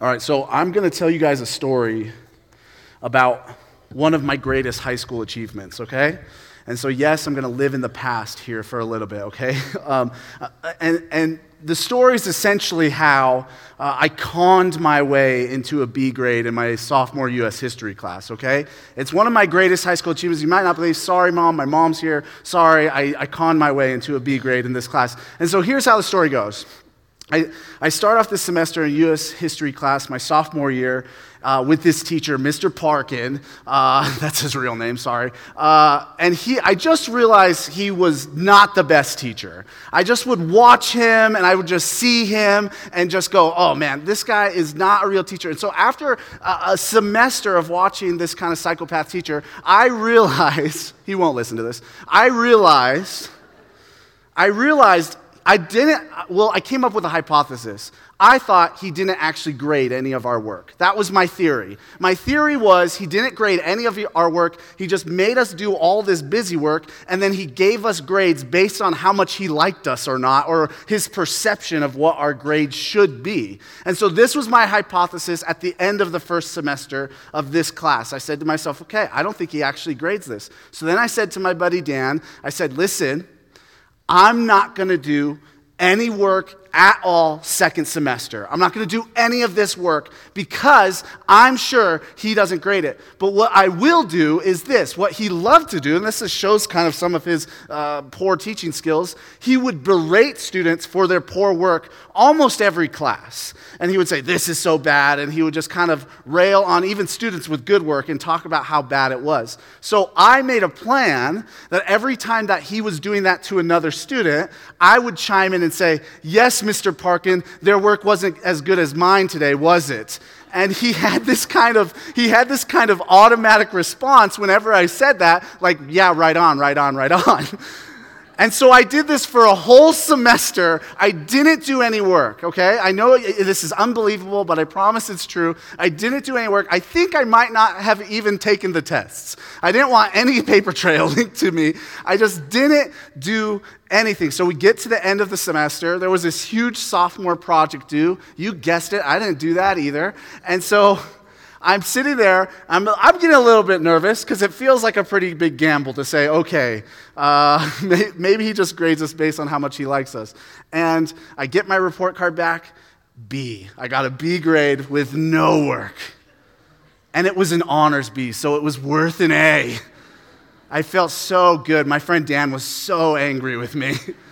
All right, so I'm going to tell you guys a story about one of my greatest high school achievements, okay? And so, yes, I'm going to live in the past here for a little bit, okay? Um, uh, and, and the story is essentially how uh, I conned my way into a B grade in my sophomore US history class, okay? It's one of my greatest high school achievements. You might not believe, sorry, mom, my mom's here. Sorry, I, I conned my way into a B grade in this class. And so here's how the story goes. I, I start off this semester in U.S. history class, my sophomore year, uh, with this teacher, Mr. Parkin. Uh, that's his real name, sorry. Uh, and he, I just realized he was not the best teacher. I just would watch him and I would just see him and just go, oh man, this guy is not a real teacher. And so after a, a semester of watching this kind of psychopath teacher, I realized, he won't listen to this, I realized, I realized I didn't, well, I came up with a hypothesis. I thought he didn't actually grade any of our work. That was my theory. My theory was he didn't grade any of our work. He just made us do all this busy work, and then he gave us grades based on how much he liked us or not, or his perception of what our grades should be. And so this was my hypothesis at the end of the first semester of this class. I said to myself, okay, I don't think he actually grades this. So then I said to my buddy Dan, I said, listen, I'm not going to do any work at all second semester. I'm not going to do any of this work because I'm sure he doesn't grade it. But what I will do is this what he loved to do, and this shows kind of some of his uh, poor teaching skills, he would berate students for their poor work almost every class. And he would say, This is so bad. And he would just kind of rail on even students with good work and talk about how bad it was. So I made a plan that every time that he was doing that to another student, I would chime in and say, Yes, Mr. Parkin, their work wasn't as good as mine today, was it? And he had this kind of he had this kind of automatic response whenever I said that, like, yeah, right on, right on, right on. And so I did this for a whole semester. I didn't do any work, okay? I know this is unbelievable, but I promise it's true. I didn't do any work. I think I might not have even taken the tests. I didn't want any paper trail linked to me. I just didn't do anything. So we get to the end of the semester. There was this huge sophomore project due. You guessed it, I didn't do that either. And so I'm sitting there, I'm, I'm getting a little bit nervous because it feels like a pretty big gamble to say, okay, uh, maybe he just grades us based on how much he likes us. And I get my report card back, B. I got a B grade with no work. And it was an honors B, so it was worth an A. I felt so good. My friend Dan was so angry with me.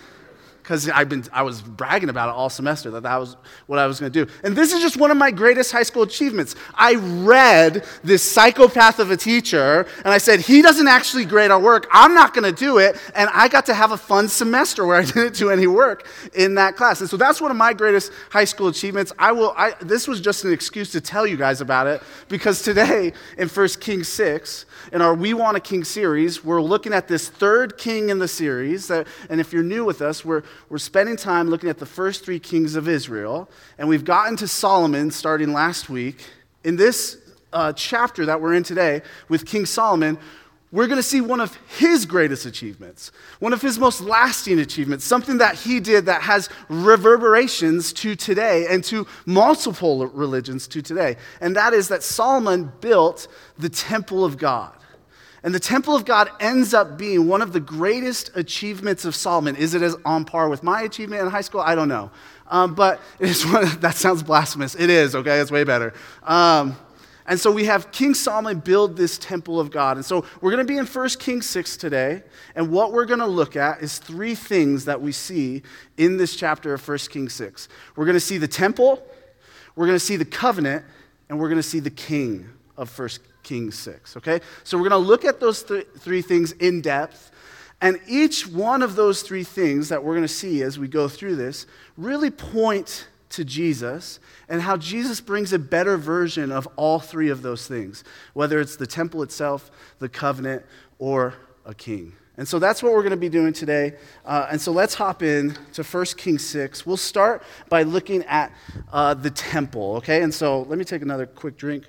because I've been I was bragging about it all semester that that was what I was going to do. And this is just one of my greatest high school achievements. I read this psychopath of a teacher and I said, "He doesn't actually grade our work. I'm not going to do it." And I got to have a fun semester where I didn't do any work in that class. And so that's one of my greatest high school achievements. I will I, this was just an excuse to tell you guys about it because today in 1 Kings 6 in our We Want a King series, we're looking at this third king in the series. That, and if you're new with us, we're, we're spending time looking at the first three kings of Israel. And we've gotten to Solomon starting last week. In this uh, chapter that we're in today with King Solomon, we're going to see one of his greatest achievements, one of his most lasting achievements, something that he did that has reverberations to today and to multiple religions to today. And that is that Solomon built the temple of God. And the temple of God ends up being one of the greatest achievements of Solomon. Is it as on par with my achievement in high school? I don't know. Um, but it is one, that sounds blasphemous. It is, okay? It's way better. Um, and so we have King Solomon build this temple of God. And so we're going to be in 1 Kings 6 today. And what we're going to look at is three things that we see in this chapter of 1 Kings 6. We're going to see the temple, we're going to see the covenant, and we're going to see the king of 1 Kings 6. Okay? So we're going to look at those th- three things in depth. And each one of those three things that we're going to see as we go through this really point to Jesus and how Jesus brings a better version of all three of those things, whether it's the temple itself, the covenant, or a king. And so that's what we're going to be doing today. Uh, and so let's hop in to 1 Kings 6. We'll start by looking at uh, the temple, okay? And so let me take another quick drink.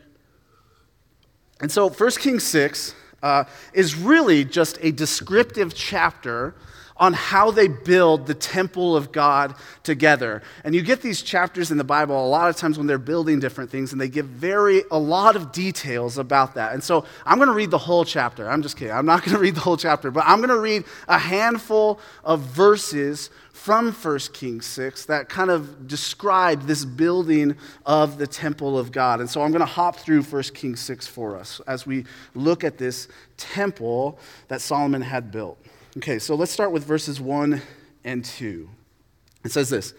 And so 1 Kings 6 uh, is really just a descriptive chapter on how they build the temple of God together. And you get these chapters in the Bible a lot of times when they're building different things, and they give very, a lot of details about that. And so I'm going to read the whole chapter. I'm just kidding. I'm not going to read the whole chapter, but I'm going to read a handful of verses from 1 Kings 6 that kind of describe this building of the temple of God. And so I'm going to hop through 1 Kings 6 for us as we look at this temple that Solomon had built. Okay, so let's start with verses 1 and 2. It says this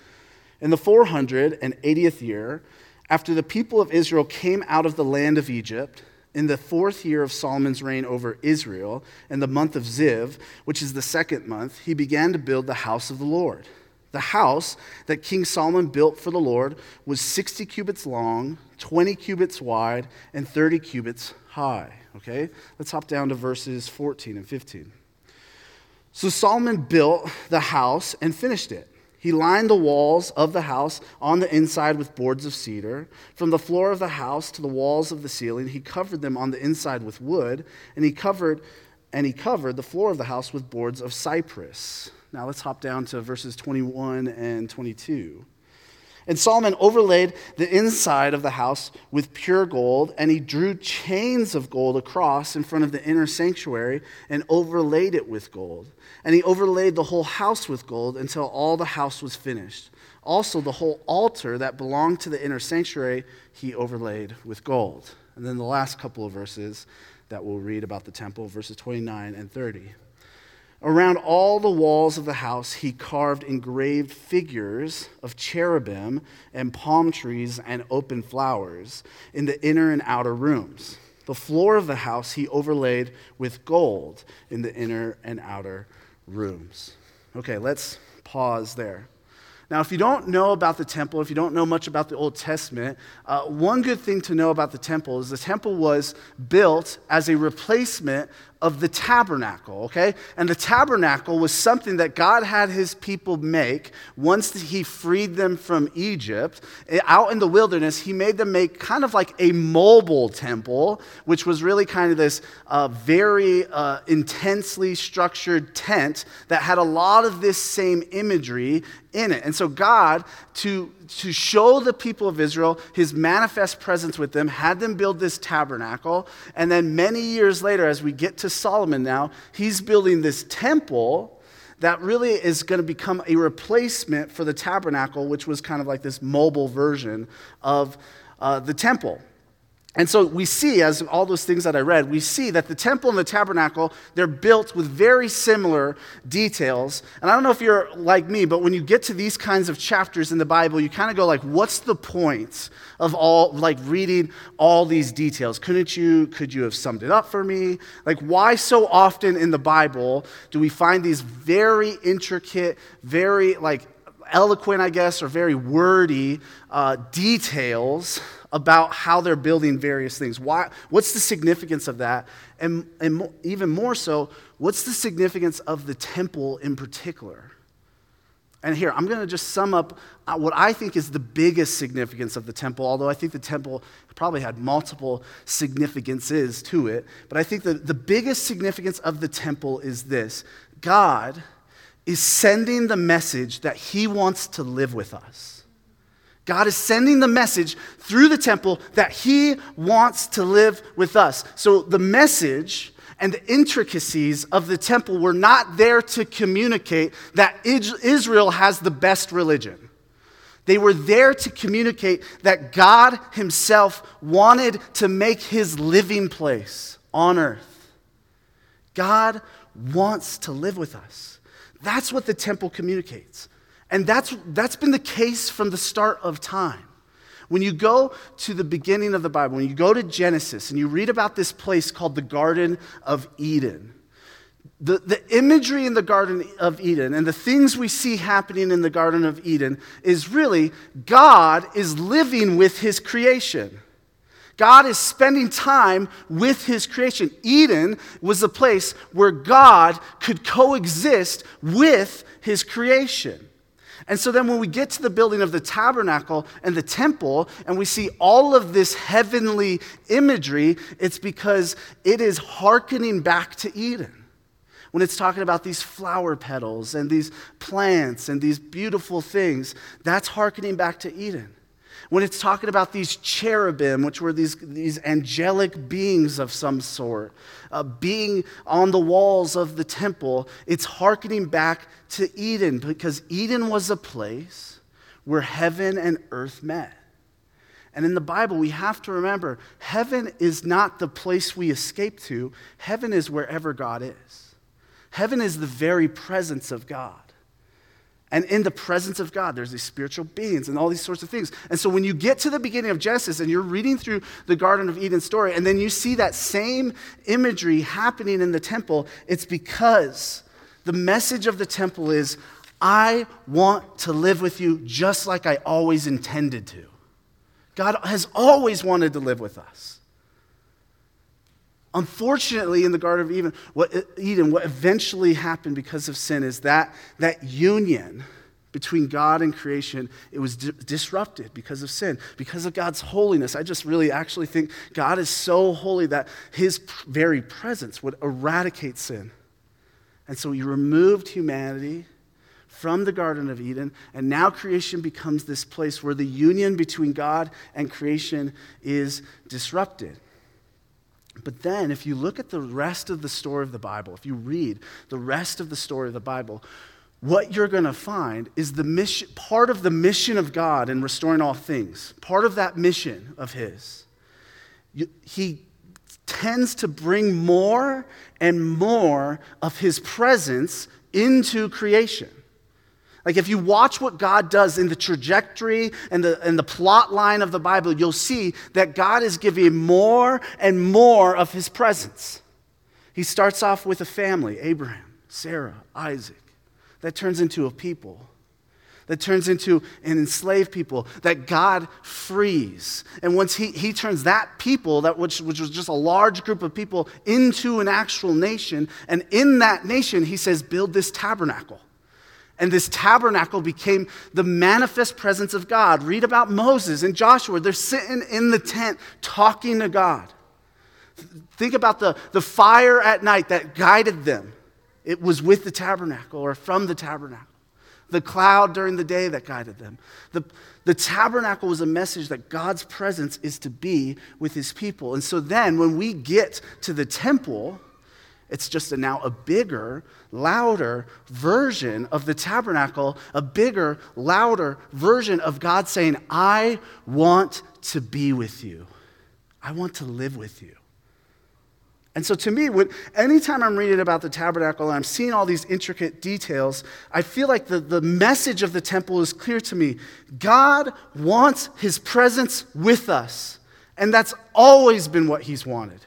In the 480th year, after the people of Israel came out of the land of Egypt, in the fourth year of Solomon's reign over Israel, in the month of Ziv, which is the second month, he began to build the house of the Lord. The house that King Solomon built for the Lord was 60 cubits long, 20 cubits wide, and 30 cubits high. Okay? Let's hop down to verses 14 and 15. So Solomon built the house and finished it. He lined the walls of the house on the inside with boards of cedar. From the floor of the house to the walls of the ceiling, he covered them on the inside with wood, and he covered and he covered the floor of the house with boards of cypress. Now let's hop down to verses 21 and 22. And Solomon overlaid the inside of the house with pure gold, and he drew chains of gold across in front of the inner sanctuary and overlaid it with gold. And he overlaid the whole house with gold until all the house was finished. Also, the whole altar that belonged to the inner sanctuary he overlaid with gold. And then the last couple of verses that we'll read about the temple, verses 29 and 30. Around all the walls of the house, he carved engraved figures of cherubim and palm trees and open flowers in the inner and outer rooms. The floor of the house he overlaid with gold in the inner and outer rooms. Okay, let's pause there. Now, if you don't know about the temple, if you don't know much about the Old Testament, uh, one good thing to know about the temple is the temple was built as a replacement of the tabernacle, okay? And the tabernacle was something that God had his people make once he freed them from Egypt. Eh, out in the wilderness, he made them make kind of like a mobile temple, which was really kind of this uh, very uh, intensely structured tent that had a lot of this same imagery in it. And so, God, to, to show the people of Israel his manifest presence with them, had them build this tabernacle. And then, many years later, as we get to Solomon now, he's building this temple that really is going to become a replacement for the tabernacle, which was kind of like this mobile version of uh, the temple. And so we see, as all those things that I read, we see that the temple and the tabernacle, they're built with very similar details. And I don't know if you're like me, but when you get to these kinds of chapters in the Bible, you kind of go like, what's the point of all, like reading all these details? Couldn't you, could you have summed it up for me? Like, why so often in the Bible do we find these very intricate, very like eloquent, I guess, or very wordy uh, details about how they're building various things. Why, what's the significance of that? And, and even more so, what's the significance of the temple in particular? And here, I'm going to just sum up uh, what I think is the biggest significance of the temple, although I think the temple probably had multiple significances to it. But I think the, the biggest significance of the temple is this God is sending the message that He wants to live with us. God is sending the message through the temple that He wants to live with us. So the message and the intricacies of the temple were not there to communicate that Israel has the best religion. They were there to communicate that God Himself wanted to make His living place on earth. God wants to live with us. That's what the temple communicates. And that's, that's been the case from the start of time. When you go to the beginning of the Bible, when you go to Genesis and you read about this place called the Garden of Eden, the, the imagery in the Garden of Eden and the things we see happening in the Garden of Eden is really God is living with his creation. God is spending time with his creation. Eden was a place where God could coexist with his creation. And so then when we get to the building of the tabernacle and the temple, and we see all of this heavenly imagery, it's because it is hearkening back to Eden. when it's talking about these flower petals and these plants and these beautiful things, that's hearkening back to Eden. When it's talking about these cherubim, which were these, these angelic beings of some sort, uh, being on the walls of the temple, it's hearkening back to Eden because Eden was a place where heaven and earth met. And in the Bible, we have to remember heaven is not the place we escape to, heaven is wherever God is. Heaven is the very presence of God. And in the presence of God, there's these spiritual beings and all these sorts of things. And so when you get to the beginning of Genesis and you're reading through the Garden of Eden story, and then you see that same imagery happening in the temple, it's because the message of the temple is I want to live with you just like I always intended to. God has always wanted to live with us. Unfortunately, in the Garden of Eden, what, Eden, what eventually happened because of sin is that that union between God and creation, it was di- disrupted because of sin, because of God's holiness. I just really actually think God is so holy that his very presence would eradicate sin. And so he removed humanity from the Garden of Eden, and now creation becomes this place where the union between God and creation is disrupted. But then, if you look at the rest of the story of the Bible, if you read the rest of the story of the Bible, what you're going to find is the mission, part of the mission of God in restoring all things, part of that mission of His. You, he tends to bring more and more of His presence into creation. Like if you watch what God does in the trajectory and the, and the plot line of the Bible, you'll see that God is giving more and more of his presence. He starts off with a family Abraham, Sarah, Isaac. That turns into a people. That turns into an enslaved people that God frees. And once he, he turns that people, that which, which was just a large group of people, into an actual nation, and in that nation, he says, build this tabernacle. And this tabernacle became the manifest presence of God. Read about Moses and Joshua. They're sitting in the tent talking to God. Think about the, the fire at night that guided them. It was with the tabernacle or from the tabernacle. The cloud during the day that guided them. The, the tabernacle was a message that God's presence is to be with his people. And so then when we get to the temple, it's just a now a bigger, louder version of the tabernacle, a bigger, louder version of God saying, I want to be with you. I want to live with you. And so to me, when, anytime I'm reading about the tabernacle and I'm seeing all these intricate details, I feel like the, the message of the temple is clear to me. God wants his presence with us. And that's always been what he's wanted.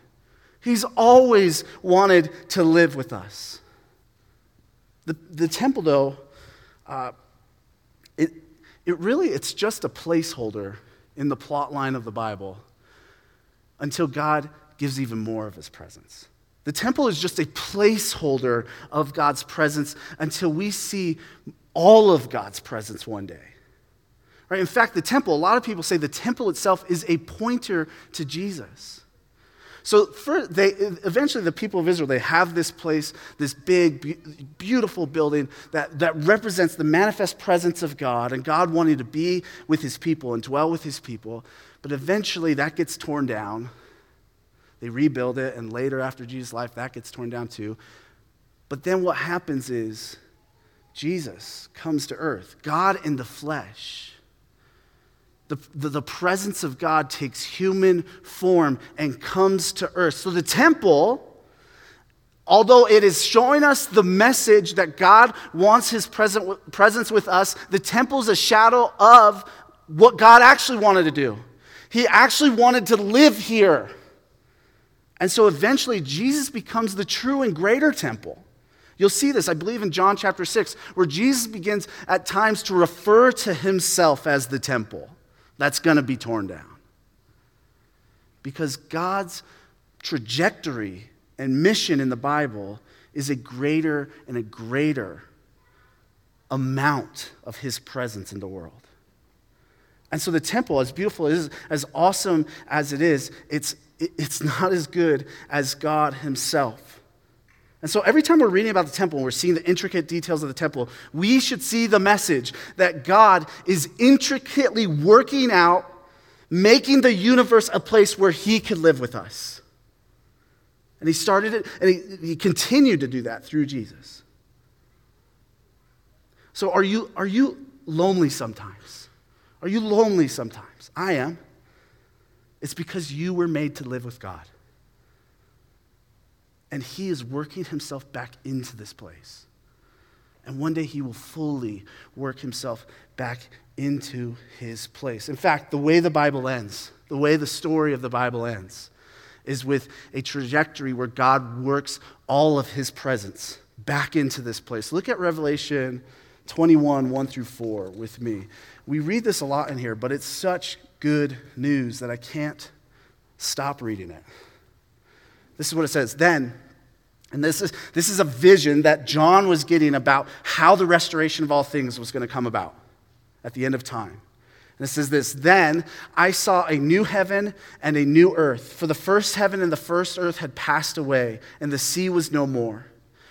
He's always wanted to live with us. The, the temple, though, uh, it, it really, it's just a placeholder in the plot line of the Bible until God gives even more of his presence. The temple is just a placeholder of God's presence until we see all of God's presence one day. Right? In fact, the temple, a lot of people say the temple itself is a pointer to Jesus. So for, they, eventually the people of Israel, they have this place, this big, beautiful building that, that represents the manifest presence of God and God wanting to be with his people and dwell with his people. But eventually that gets torn down. They rebuild it, and later after Jesus' life, that gets torn down too. But then what happens is Jesus comes to earth, God in the flesh the, the, the, presence of God takes human form and comes to earth. So the temple, although it is showing us the message that God wants his presence with us, the temple is a shadow of what God actually wanted to do. He actually wanted to live here. And so eventually, Jesus becomes the true and greater temple. You'll see this, I believe, in John chapter 6, where Jesus begins at times to refer to himself as the temple that's going to be torn down. Because God's trajectory and mission in the Bible is a greater and a greater amount of his presence in the world. And so the temple, as beautiful as, as awesome as it is, it's, it's not as good as God himself. And so every time we're reading about the temple and we're seeing the intricate details of the temple, we should see the message that God is intricately working out, making the universe a place where He could live with us. And He started it, and He, he continued to do that through Jesus. So are you, are you lonely sometimes? Are you lonely sometimes? I am. It's because you were made to live with God. And He is working Himself back into this place. And one day He will fully work Himself back into His place. In fact, the way the Bible ends, the way the story of the Bible ends, is with a trajectory where God works all of His presence back into this place. Look at Revelation 21, 1 through 4 with me. We read this a lot in here, but it's such good news that I can't stop reading it. This is what it says. Then, and this is, this is a vision that John was getting about how the restoration of all things was going to come about at the end of time. And it says this Then I saw a new heaven and a new earth, for the first heaven and the first earth had passed away, and the sea was no more.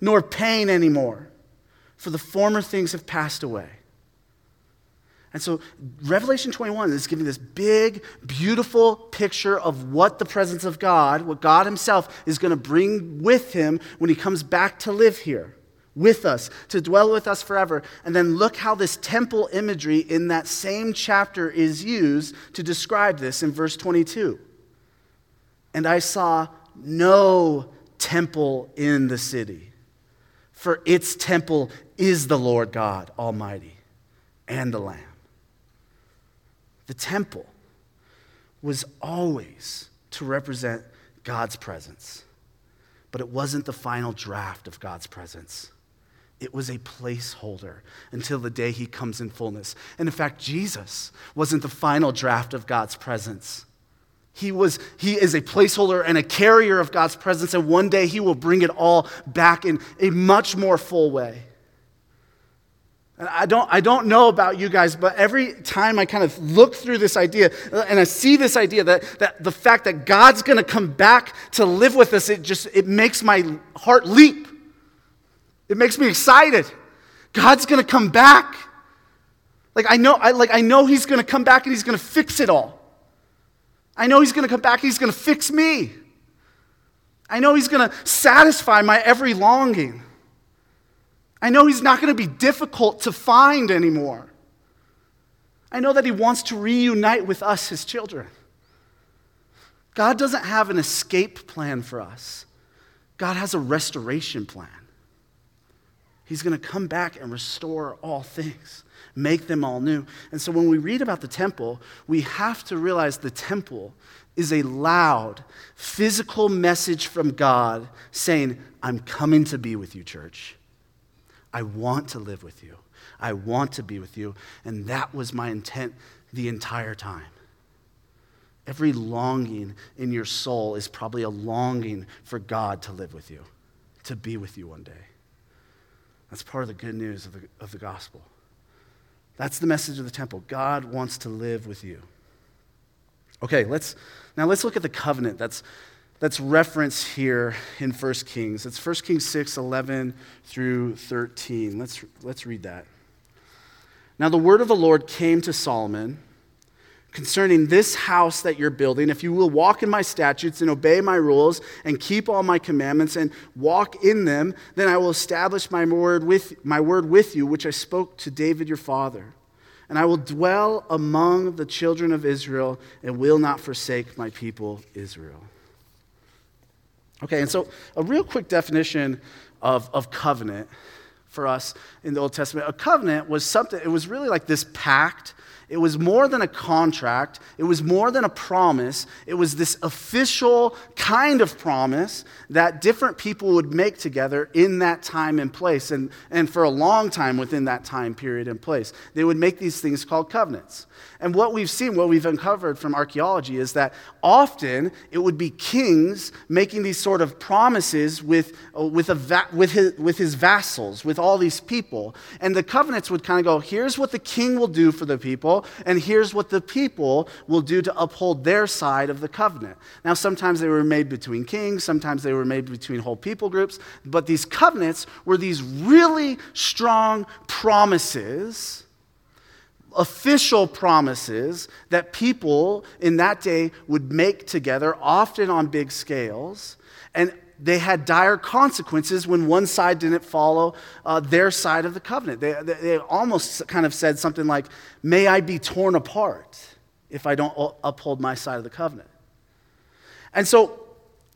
nor pain anymore, for the former things have passed away. And so, Revelation 21 is giving this big, beautiful picture of what the presence of God, what God Himself is going to bring with Him when He comes back to live here with us, to dwell with us forever. And then look how this temple imagery in that same chapter is used to describe this in verse 22. And I saw no temple in the city for its temple is the Lord God Almighty and the Lamb. The temple was always to represent God's presence, but it wasn't the final draft of God's presence. It was a placeholder until the day he comes in fullness. And in fact, Jesus wasn't the final draft of God's presence. He, was, he is a placeholder and a carrier of God's presence, and one day he will bring it all back in a much more full way. And I don't, I don't know about you guys, but every time I kind of look through this idea uh, and I see this idea that, that the fact that God's going to come back to live with us, it just it makes my heart leap. It makes me excited. God's going to come back. Like I know, I, like I know He's going to come back and He's going to fix it all. I know He's going to come back, He's going to fix me. I know He's going to satisfy my every longing. I know He's not going to be difficult to find anymore. I know that He wants to reunite with us, His children. God doesn't have an escape plan for us, God has a restoration plan. He's going to come back and restore all things make them all new. And so when we read about the temple, we have to realize the temple is a loud, physical message from God saying, I'm coming to be with you, church. I want to live with you. I want to be with you. And that was my intent the entire time. Every longing in your soul is probably a longing for God to live with you, to be with you one day. That's part of the good news of the, of the gospel. That's the message of the temple. God wants to live with you. Okay, let's now let's look at the covenant that's that's referenced here in 1 Kings. It's 1 Kings 6, 11 through 13. Let's, let's read that. Now the word of the Lord came to Solomon concerning this house that you're building, if you will walk in my statutes and obey my rules and keep all my commandments and walk in them, then I will establish my word with, my word with you, which I spoke to David your father. And I will dwell among the children of Israel and will not forsake my people Israel. Okay, and so a real quick definition of, of covenant for us in the Old Testament. A covenant was something, it was really like this pact It was more than a contract. It was more than a promise. It was this official kind of promise that different people would make together in that time and place, and, and for a long time within that time period and place. They would make these things called covenants. And what we've seen, what we've uncovered from archaeology, is that often it would be kings making these sort of promises with, uh, with, a with, his, with his vassals, with all these people. And the covenants would kind of go here's what the king will do for the people, and here's what the people will do to uphold their side of the covenant. Now, sometimes they were made between kings, sometimes they were made between whole people groups, but these covenants were these really strong promises official promises that people in that day would make together, often on big scales. And they had dire consequences when one side didn't follow uh, their side of the covenant. They, they, they almost kind of said something like, May I be torn apart if I don't uphold my side of the covenant. And so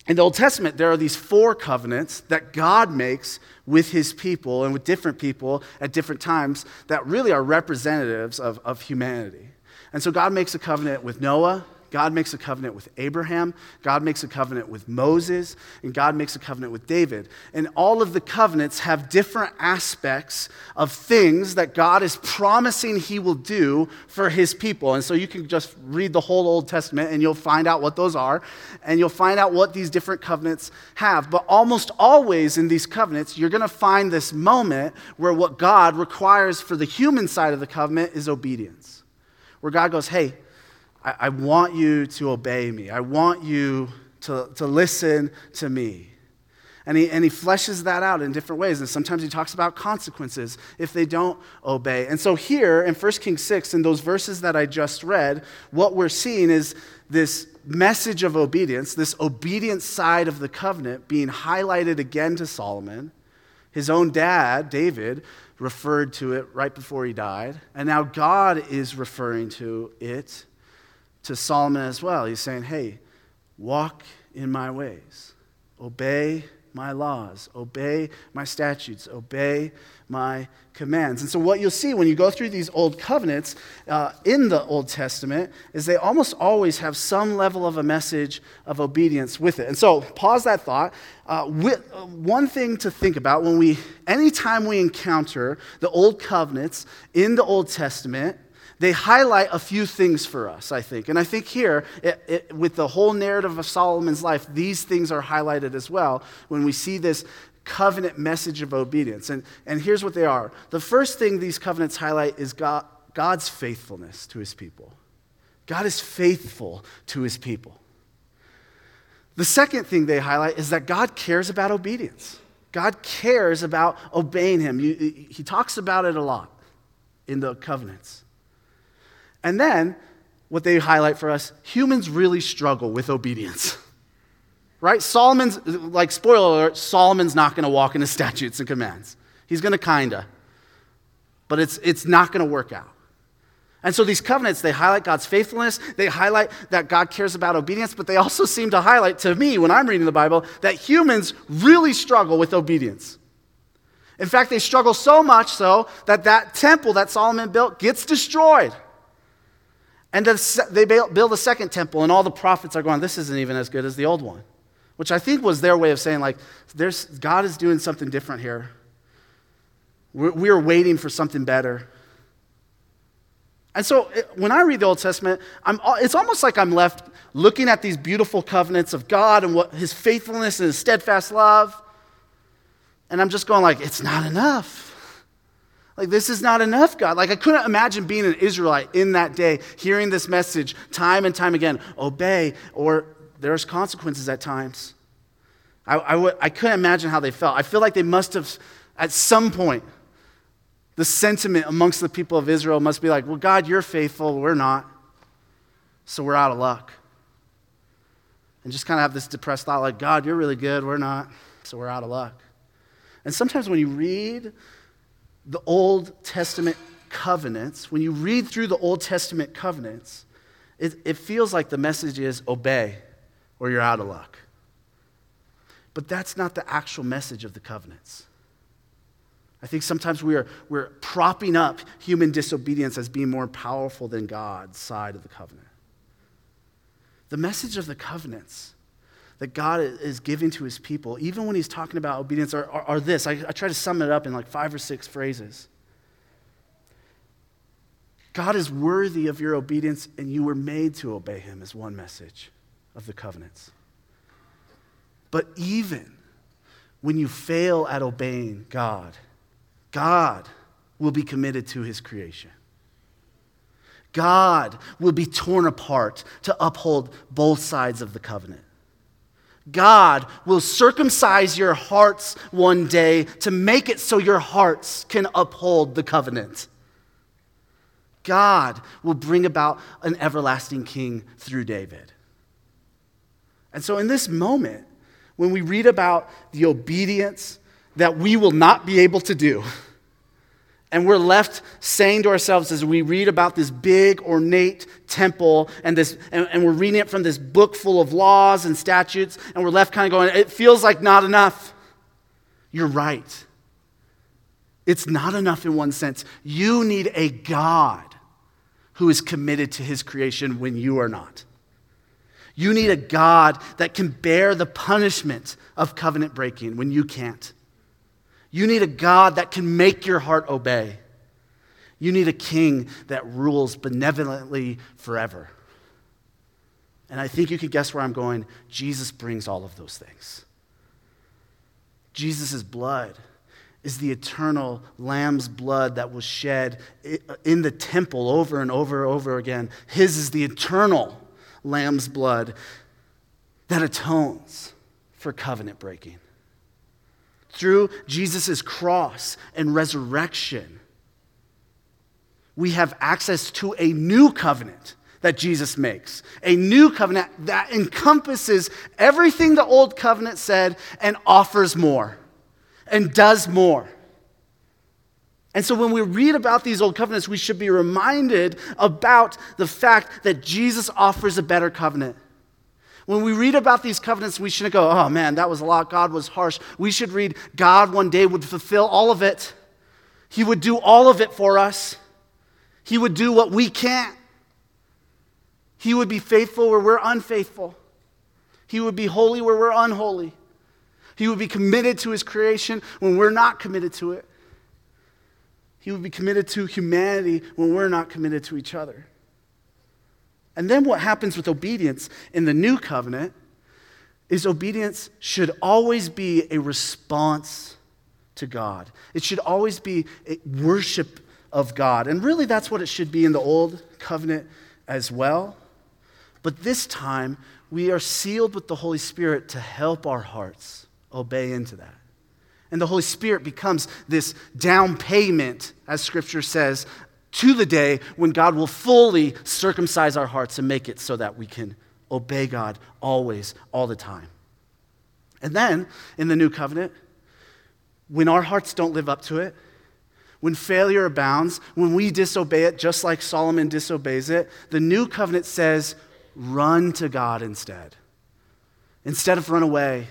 in the Old Testament, there are these four covenants that God makes with his people and with different people at different times that really are representatives of, of humanity. And so God makes a covenant with Noah, God makes a covenant with Abraham, God makes a covenant with Moses, and God makes a covenant with David. And all of the covenants have different aspects of things that God is promising He will do for His people. And so you can just read the whole Old Testament and you'll find out what those are, and you'll find out what these different covenants have. But almost always in these covenants, you're going to find this moment where what God requires for the human side of the covenant is obedience. Where God goes, hey, I, I want you to obey me. I want you to, to listen to me. And he, and he fleshes that out in different ways. And sometimes he talks about consequences if they don't obey. And so, here in 1 Kings 6, in those verses that I just read, what we're seeing is this message of obedience, this obedient side of the covenant being highlighted again to Solomon. His own dad, David, referred to it right before he died. And now God is referring to it to Solomon as well. He's saying, hey, walk in my ways, obey my laws, obey my statutes, obey my commands. And so, what you'll see when you go through these old covenants uh, in the Old Testament is they almost always have some level of a message of obedience with it. And so, pause that thought. Uh, with, uh, one thing to think about when we, anytime we encounter the old covenants in the Old Testament, they highlight a few things for us, I think. And I think here, it, it, with the whole narrative of Solomon's life, these things are highlighted as well when we see this covenant message of obedience. And, and here's what they are the first thing these covenants highlight is God, God's faithfulness to his people. God is faithful to his people. The second thing they highlight is that God cares about obedience. God cares about obeying him. He talks about it a lot in the covenants. And then, what they highlight for us humans really struggle with obedience. Right? Solomon's, like, spoiler alert, Solomon's not going to walk in into statutes and commands. He's going to kinda. But it's, it's not going to work out. And so these covenants, they highlight God's faithfulness. They highlight that God cares about obedience, but they also seem to highlight to me, when I'm reading the Bible, that humans really struggle with obedience. In fact, they struggle so much so that that temple that Solomon built gets destroyed. And they build a second temple, and all the prophets are going, This isn't even as good as the old one. Which I think was their way of saying, like, there's, God is doing something different here. We're, waiting for something better. And so when I read the Old Testament, I'm, it's almost like I'm left looking at these beautiful covenants of God and what his faithfulness and his steadfast love. And I'm just going like, it's not enough. Like, this is not enough, God. Like, I couldn't imagine being an Israelite in that day, hearing this message time and time again obey, or there's consequences at times. I, I, w- I couldn't imagine how they felt. I feel like they must have, at some point, the sentiment amongst the people of Israel must be like, well, God, you're faithful, we're not. So we're out of luck. And just kind of have this depressed thought like, God, you're really good, we're not. So we're out of luck. And sometimes when you read the Old Testament covenants, when you read through the Old Testament covenants, it, it feels like the message is obey or you're out of luck. But that's not the actual message of the covenants. I think sometimes we are, we're propping up human disobedience as being more powerful than God's side of the covenant. The message of the covenants that God is giving to his people, even when he's talking about obedience, are, are, are this. I, I try to sum it up in like five or six phrases. God is worthy of your obedience, and you were made to obey him, is one message of the covenants. But even when you fail at obeying God, God will be committed to his creation. God will be torn apart to uphold both sides of the covenant. God will circumcise your hearts one day to make it so your hearts can uphold the covenant. God will bring about an everlasting king through David. And so, in this moment, when we read about the obedience that we will not be able to do, and we're left saying to ourselves as we read about this big, ornate temple, and, this, and, and we're reading it from this book full of laws and statutes, and we're left kind of going, it feels like not enough. You're right. It's not enough in one sense. You need a God who is committed to his creation when you are not. You need a God that can bear the punishment of covenant breaking when you can't. You need a God that can make your heart obey. You need a king that rules benevolently forever. And I think you can guess where I'm going. Jesus brings all of those things. Jesus' blood is the eternal lamb's blood that was shed in the temple over and over and over again. His is the eternal lamb's blood that atones for covenant breaking. Through Jesus' cross and resurrection, we have access to a new covenant that Jesus makes. A new covenant that encompasses everything the old covenant said and offers more and does more. And so when we read about these old covenants, we should be reminded about the fact that Jesus offers a better covenant. When we read about these covenants, we shouldn't go, oh man, that was a lot. God was harsh. We should read, God one day would fulfill all of it. He would do all of it for us. He would do what we can't. He would be faithful where we're unfaithful. He would be holy where we're unholy. He would be committed to his creation when we're not committed to it. He would be committed to humanity when we're not committed to each other. And then what happens with obedience in the new covenant is obedience should always be a response to God. It should always be a worship of God. And really, that's what it should be in the old covenant as well. But this time, we are sealed with the Holy Spirit to help our hearts obey into that. And the Holy Spirit becomes this down payment, as Scripture says, to the day when God will fully circumcise our hearts and make it so that we can obey God always, all the time. And then in the new covenant, when our hearts don't live up to it, when failure abounds, when we disobey it, just like Solomon disobeys it, the new covenant says, run to God instead. Instead of run away,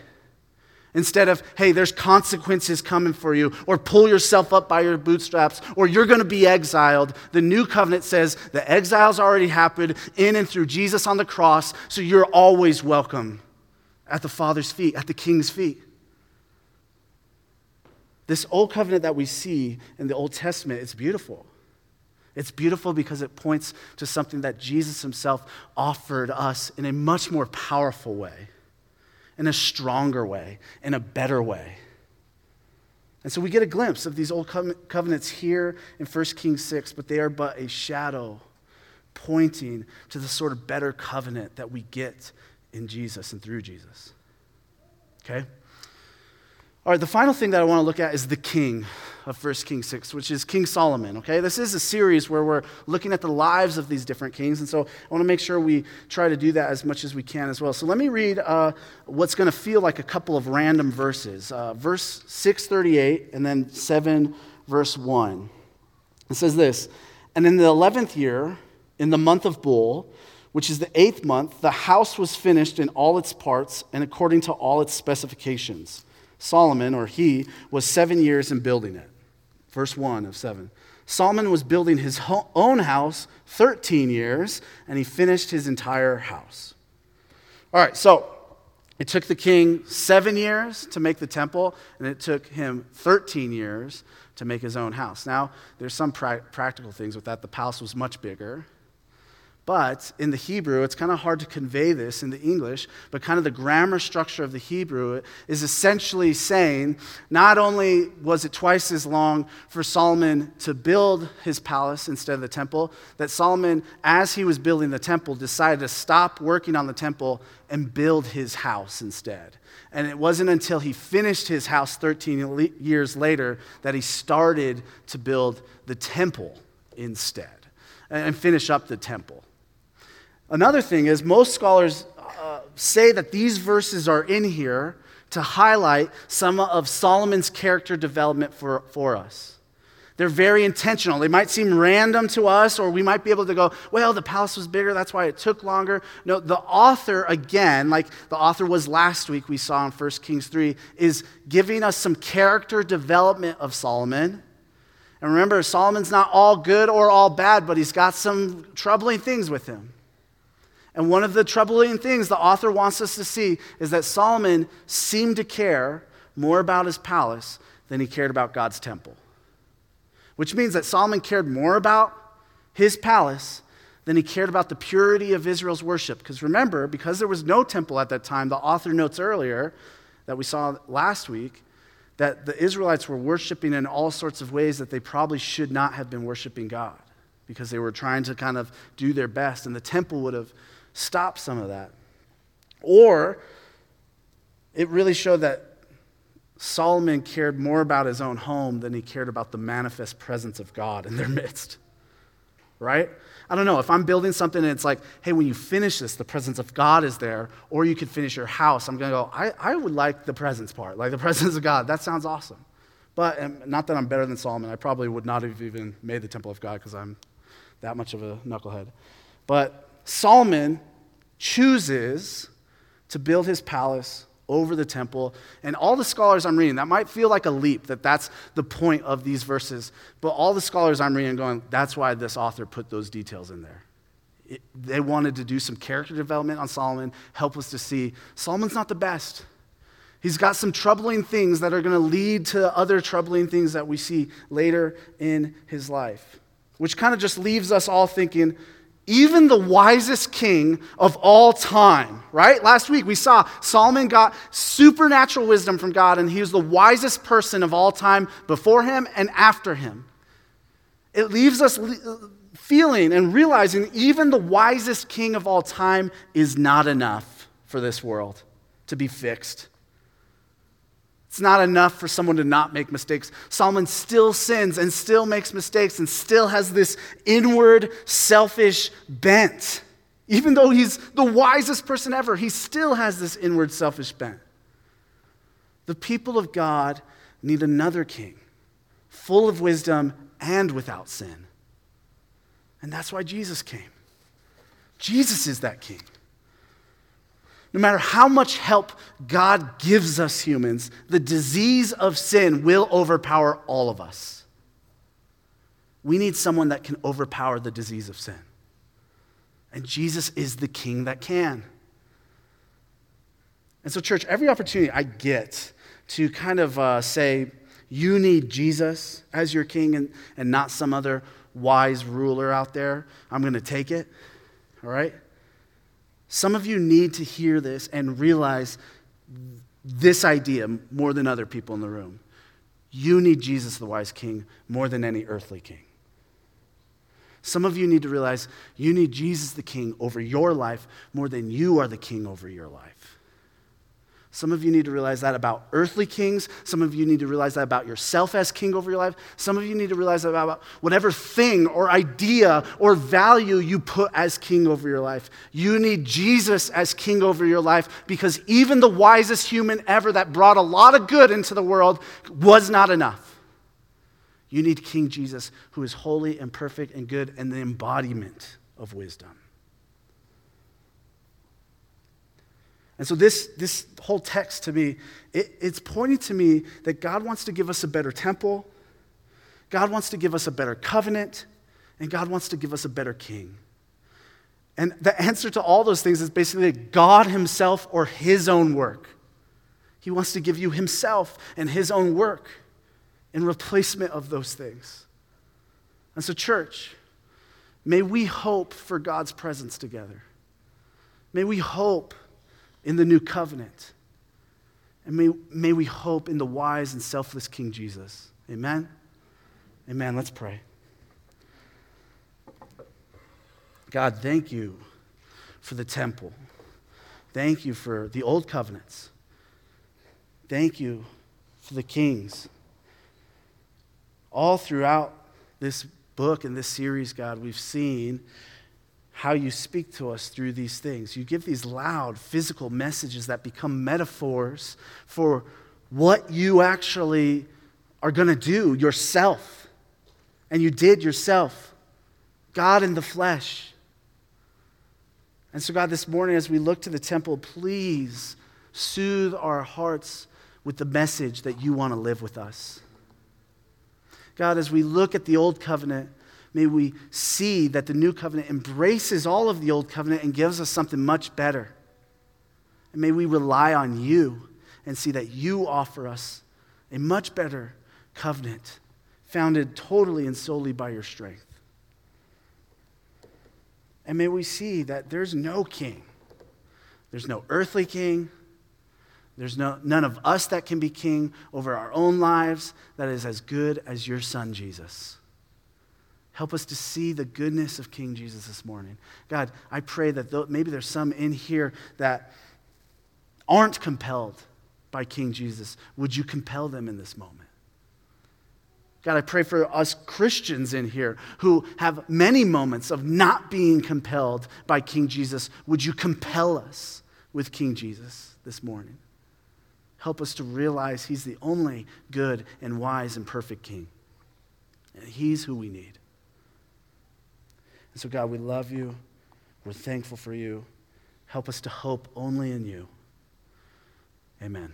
Instead of, hey, there's consequences coming for you, or pull yourself up by your bootstraps, or you're going to be exiled, the new covenant says the exile's already happened in and through Jesus on the cross, so you're always welcome at the Father's feet, at the King's feet. This old covenant that we see in the Old Testament, it's beautiful. It's beautiful because it points to something that Jesus himself offered us in a much more powerful way in a stronger way, in a better way. And so we get a glimpse of these old covenants here in 1 Kings 6, but they are but a shadow pointing to the sort of better covenant that we get in Jesus and through Jesus. Okay? All right, the final thing that I want to look at is the king of 1 Kings 6, which is King Solomon. Okay, this is a series where we're looking at the lives of these different kings, and so I want to make sure we try to do that as much as we can as well. So let me read uh, what's going to feel like a couple of random verses. Uh, verse 638 and then 7, verse 1. It says this And in the 11th year, in the month of Bul, which is the eighth month, the house was finished in all its parts and according to all its specifications. Solomon, or he, was seven years in building it. verse 1 of 7. Solomon was building his own house 13 years, and he finished his entire house. All right, so it took the king seven years to make the temple, and it took him 13 years to make his own house. Now, there's some pra- practical things with that. The palace was much bigger. But in the Hebrew, it's kind of hard to convey this in the English, but kind of the grammar structure of the Hebrew is essentially saying not only was it twice as long for Solomon to build his palace instead of the temple, that Solomon, as he was building the temple, decided to stop working on the temple and build his house instead. And it wasn't until he finished his house 13 years later that he started to build the temple instead and finish up the temple. Another thing is, most scholars uh, say that these verses are in here to highlight some of Solomon's character development for, for us. They're very intentional. They might seem random to us, or we might be able to go, well, the palace was bigger, that's why it took longer. No, the author, again, like the author was last week, we saw in 1 Kings 3, is giving us some character development of Solomon. And remember, Solomon's not all good or all bad, but he's got some troubling things with him. And one of the troubling things the author wants us to see is that Solomon seemed to care more about his palace than he cared about God's temple. Which means that Solomon cared more about his palace than he cared about the purity of Israel's worship. Because remember, because there was no temple at that time, the author notes earlier that we saw last week that the Israelites were worshiping in all sorts of ways that they probably should not have been worshiping God because they were trying to kind of do their best, and the temple would have stop some of that. Or it really showed that Solomon cared more about his own home than he cared about the manifest presence of God in their midst. Right? I don't know. If I'm building something and it's like, hey, when you finish this, the presence of God is there, or you could finish your house, I'm going to go, I, I would like the presence part, like the presence of God. That sounds awesome. But not that I'm better than Solomon. I probably would not have even made the temple of God because I'm that much of a knucklehead. But Solomon chooses to build his palace over the temple. And all the scholars I'm reading, that might feel like a leap, that that's the point of these verses. But all the scholars I'm reading going, that's why this author put those details in there. It, they wanted to do some character development on Solomon, help us to see Solomon's not the best. He's got some troubling things that are going to lead to other troubling things that we see later in his life, which kind of just leaves us all thinking, even the wisest king of all time, right? Last week we saw Solomon got supernatural wisdom from God, and he was the wisest person of all time before him and after him. It leaves us feeling and realizing even the wisest king of all time is not enough for this world to be fixed. It's not enough for someone to not make mistakes. Solomon still sins and still makes mistakes and still has this inward, selfish bent. Even though he's the wisest person ever, he still has this inward, selfish bent. The people of God need another king, full of wisdom and without sin. And that's why Jesus came. Jesus is that king. No matter how much help God gives us humans, the disease of sin will overpower all of us. We need someone that can overpower the disease of sin. And Jesus is the king that can. And so, church, every opportunity I get to kind of uh, say, you need Jesus as your king and, and not some other wise ruler out there, I'm going to take it. All right? Some of you need to hear this and realize this idea more than other people in the room. You need Jesus, the wise king, more than any earthly king. Some of you need to realize you need Jesus, the king, over your life more than you are the king over your life. Some of you need to realize that about earthly kings. Some of you need to realize that about yourself as king over your life. Some of you need to realize that about whatever thing or idea or value you put as king over your life. You need Jesus as king over your life because even the wisest human ever that brought a lot of good into the world was not enough. You need King Jesus, who is holy and perfect and good and the embodiment of wisdom. And so, this, this whole text to me, it, it's pointing to me that God wants to give us a better temple. God wants to give us a better covenant, and God wants to give us a better king. And the answer to all those things is basically God Himself or His own work. He wants to give you Himself and His own work in replacement of those things. And so, church, may we hope for God's presence together. May we hope in the new covenant. And may, may we hope in the wise and selfless King Jesus. Amen? Amen. Let's pray. God, thank you for the temple. Thank you for the old covenants. Thank you for the kings. All throughout this book and this series, God, we've seen how you speak to us through these things. You give these loud physical messages that become metaphors for what you actually are going to do yourself. And you did yourself. God in the flesh. And so, God, this morning, as we look to the temple, please soothe our hearts with the message that you want to live with us. God, as we look at the old covenant, may we see that the new covenant embraces all of the old covenant and gives us something much better. And may we rely on you and see that you offer us a much better covenant founded totally and solely by your strength. And may we see that there's no king. There's no earthly king. There's no, none of us that can be king over our own lives that is as good as your son, Jesus. Help us to see the goodness of King Jesus this morning. God, I pray that maybe there's some in here that aren't compelled by King Jesus. Would you compel them in this moment? God, I pray for us Christians in here who have many moments of not being compelled by King Jesus. Would you compel us with King Jesus this morning? Help us to realize He's the only good and wise and perfect King. And He's who we need. And so, God, we love you. We're thankful for you. Help us to hope only in you. Amen.